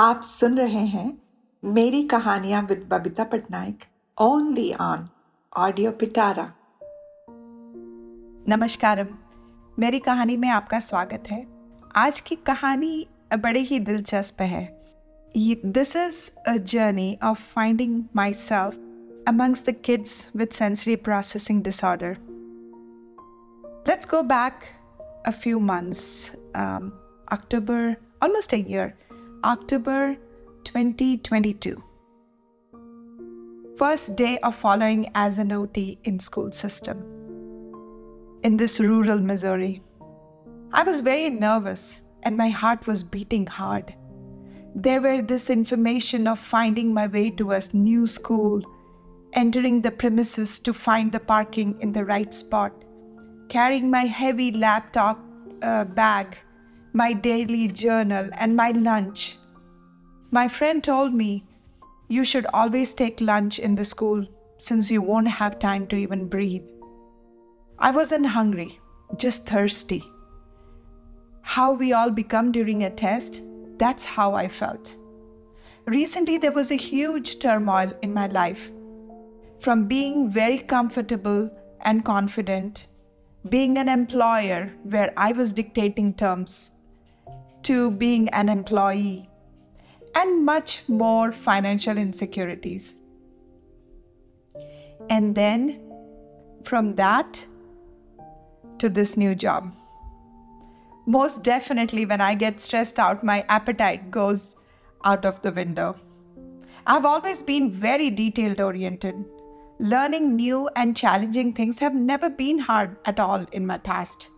आप सुन रहे हैं मेरी कहानियाँ with Babita Patnaik only on audio Pitara नमस्कारम। मेरी कहानी में आपका स्वागत है। आज की कहानी बड़ी ही दिलचस्प है। This is a journey of finding myself amongst the kids with sensory processing disorder let's go back a few months, um, October, almost year, October 2022. First day of following as an OT in school system in this rural Missouri. I was very nervous and my heart was beating hard. There were this information of finding my way to a new school, entering the premises to find the parking in the right spot, carrying my heavy laptop uh, bag, my daily journal, and my lunch. My friend told me, You should always take lunch in the school since you won't have time to even breathe. I wasn't hungry, just thirsty. How we all become during a test, that's how I felt. Recently, there was a huge turmoil in my life. From being very comfortable and confident being an employer where I was dictating terms to being an employee and much more financial insecurities. And then from that to this new job. Most definitely, when I get stressed out, my appetite goes out of the window. I've always been very detailed oriented Learning new and challenging things have never been hard at all in my past.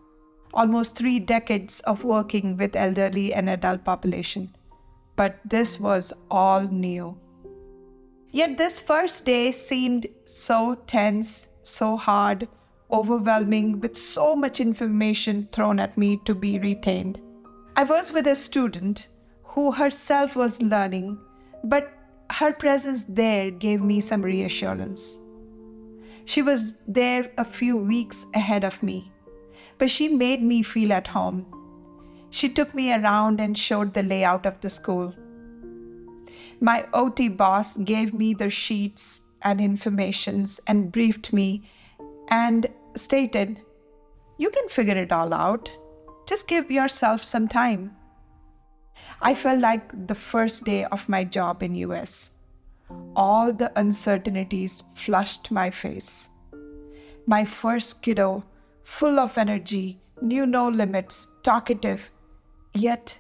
Almost three decades of working with elderly and adult population. But this was all new. Yet this first day seemed so tense, so hard, overwhelming, with so much information thrown at me to be retained. I was with a student who herself was learning, but her presence there gave me some reassurance. She was there a few weeks ahead of me, but she made me feel at home. She took me around and showed the layout of the school. My OT boss gave me the sheets and informations and briefed me and stated, You can figure it all out. Just give yourself some time. I felt like the first day of my job in US all the uncertainties flushed my face. My first kiddo, full of energy, knew no limits, talkative, yet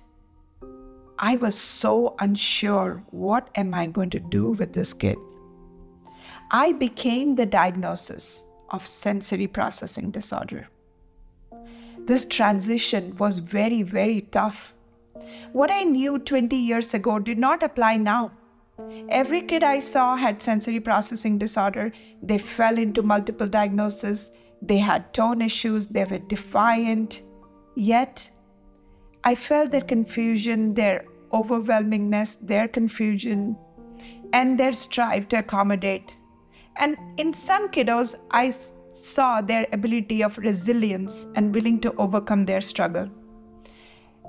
I was so unsure what am I going to do with this kid? I became the diagnosis of sensory processing disorder. This transition was very, very tough. What I knew 20 years ago did not apply now. Every kid I saw had sensory processing disorder. They fell into multiple diagnoses. They had tone issues. They were defiant. Yet, I felt their confusion, their overwhelmingness, their confusion, and their strive to accommodate. And in some kiddos, I saw their ability of resilience and willing to overcome their struggle.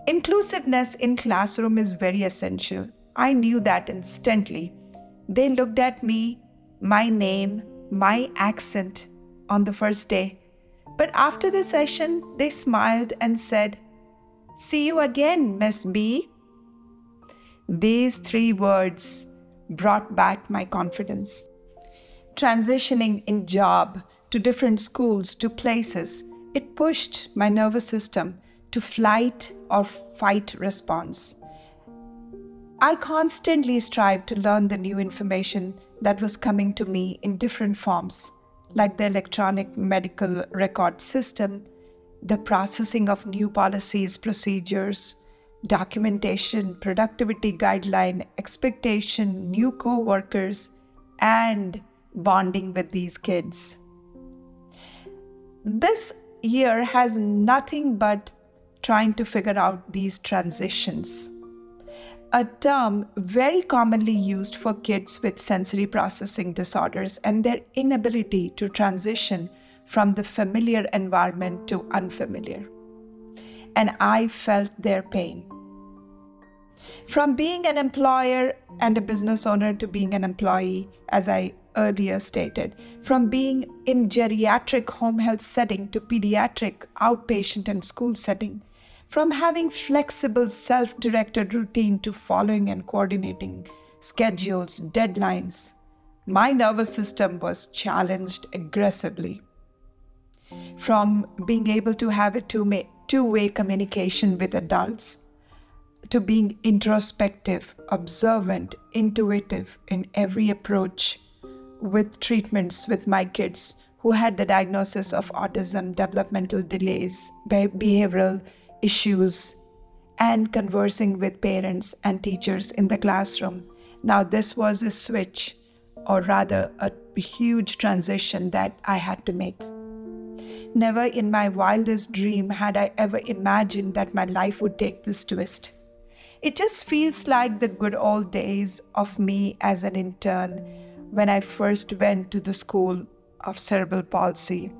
Inclusiveness in classroom is very essential. I knew that instantly. They looked at me, my name, my accent on the first day. But after the session, they smiled and said, See you again, Miss B. These three words brought back my confidence. Transitioning in job to different schools to places, it pushed my nervous system to flight or fight response. I constantly strive to learn the new information that was coming to me in different forms, like the electronic medical record system, the processing of new policies, procedures, documentation, productivity guideline, expectation, new co workers, and bonding with these kids. This year has nothing but trying to figure out these transitions a term very commonly used for kids with sensory processing disorders and their inability to transition from the familiar environment to unfamiliar. And I felt their pain. From being an employer and a business owner to being an employee, as I earlier stated, from being in geriatric home health setting to pediatric outpatient and school setting, from having flexible self-directed routine to following and coordinating schedules, deadlines, my nervous system was challenged aggressively. From being able to have a two way communication with adults to being introspective, observant, intuitive in every approach with treatments with my kids who had the diagnosis of autism, developmental delays, behavioral issues, and conversing with parents and teachers in the classroom. Now, this was a switch, or rather, a huge transition that I had to make. Never in my wildest dream had I ever imagined that my life would take this twist. It just feels like the good old days of me as an intern when I first went to the school of cerebral palsy,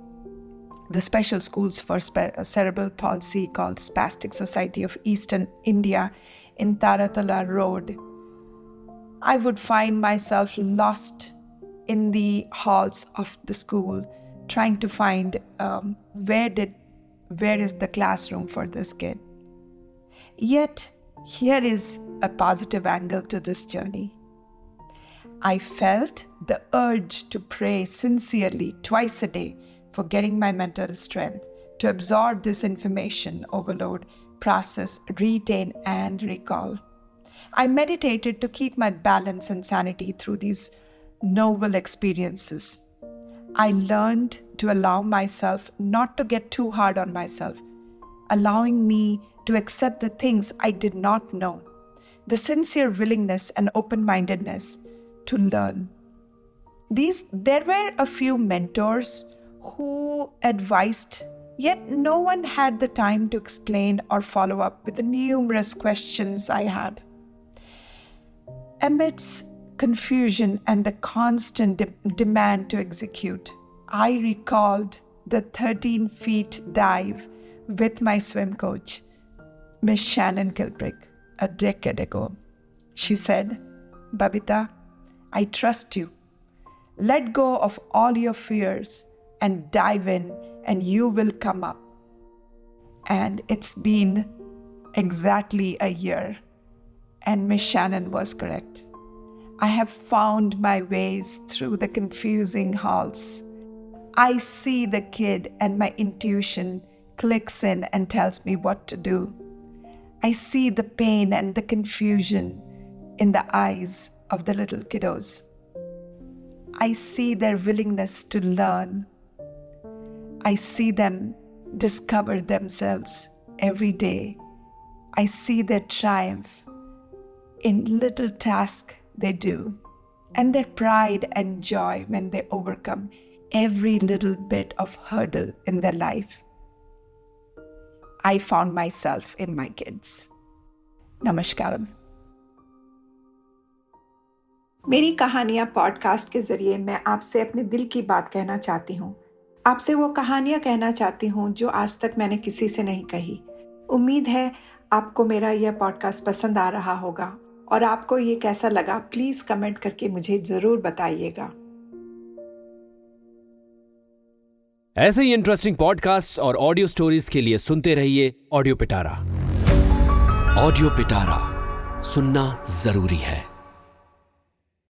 the special schools for spe- cerebral palsy called Spastic Society of Eastern India in Taratala Road. I would find myself lost in the halls of the school, trying to find um, where did where is the classroom for this kid. Yet here is a positive angle to this journey. I felt the urge to pray sincerely twice a day for getting my mental strength to absorb this information overload, process, retain, and recall. I meditated to keep my balance and sanity through these novel experiences. I learned to allow myself not to get too hard on myself, allowing me to accept the things I did not know, the sincere willingness and open mindedness to learn. These, there were a few mentors who advised, yet no one had the time to explain or follow up with the numerous questions I had. Amidst confusion and the constant de- demand to execute, I recalled the 13 feet dive with my swim coach Miss Shannon Kilbrick a decade ago. She said, Babita, I trust you. Let go of all your fears and dive in, and you will come up. And it's been exactly a year, and Miss Shannon was correct. I have found my ways through the confusing halls. I see the kid, and my intuition clicks in and tells me what to do. I see the pain and the confusion in the eyes of the little kiddos. I see their willingness to learn. I see them discover themselves every day. I see their triumph in little tasks they do, and their pride and joy when they overcome every little bit of hurdle in their life. I found myself in my kids. Namaskaram. मेरी कहानियाँ podcast के ज़रिए मैं आपसे अपने दिल की बात कहना चाहती हूँ आपसे वो कहानियाँ कहना चाहती हूँ जो आज तक मैंने किसी से नहीं कही उम्मीद है आपको मेरा यह पॉडकास्ट पसंद आ रहा होगा और आपको ये कैसा लगा प्लीज़ कमेंट करके मुझे ज़रूर बताइएगा। ऐसे ही इंटरेस्टिंग पॉडकास्ट और ऑडियो स्टोरीज के लिए सुनते रहिए ऑडियो पिटारा ऑडियो पिटारा सुनना ज़रूरी है।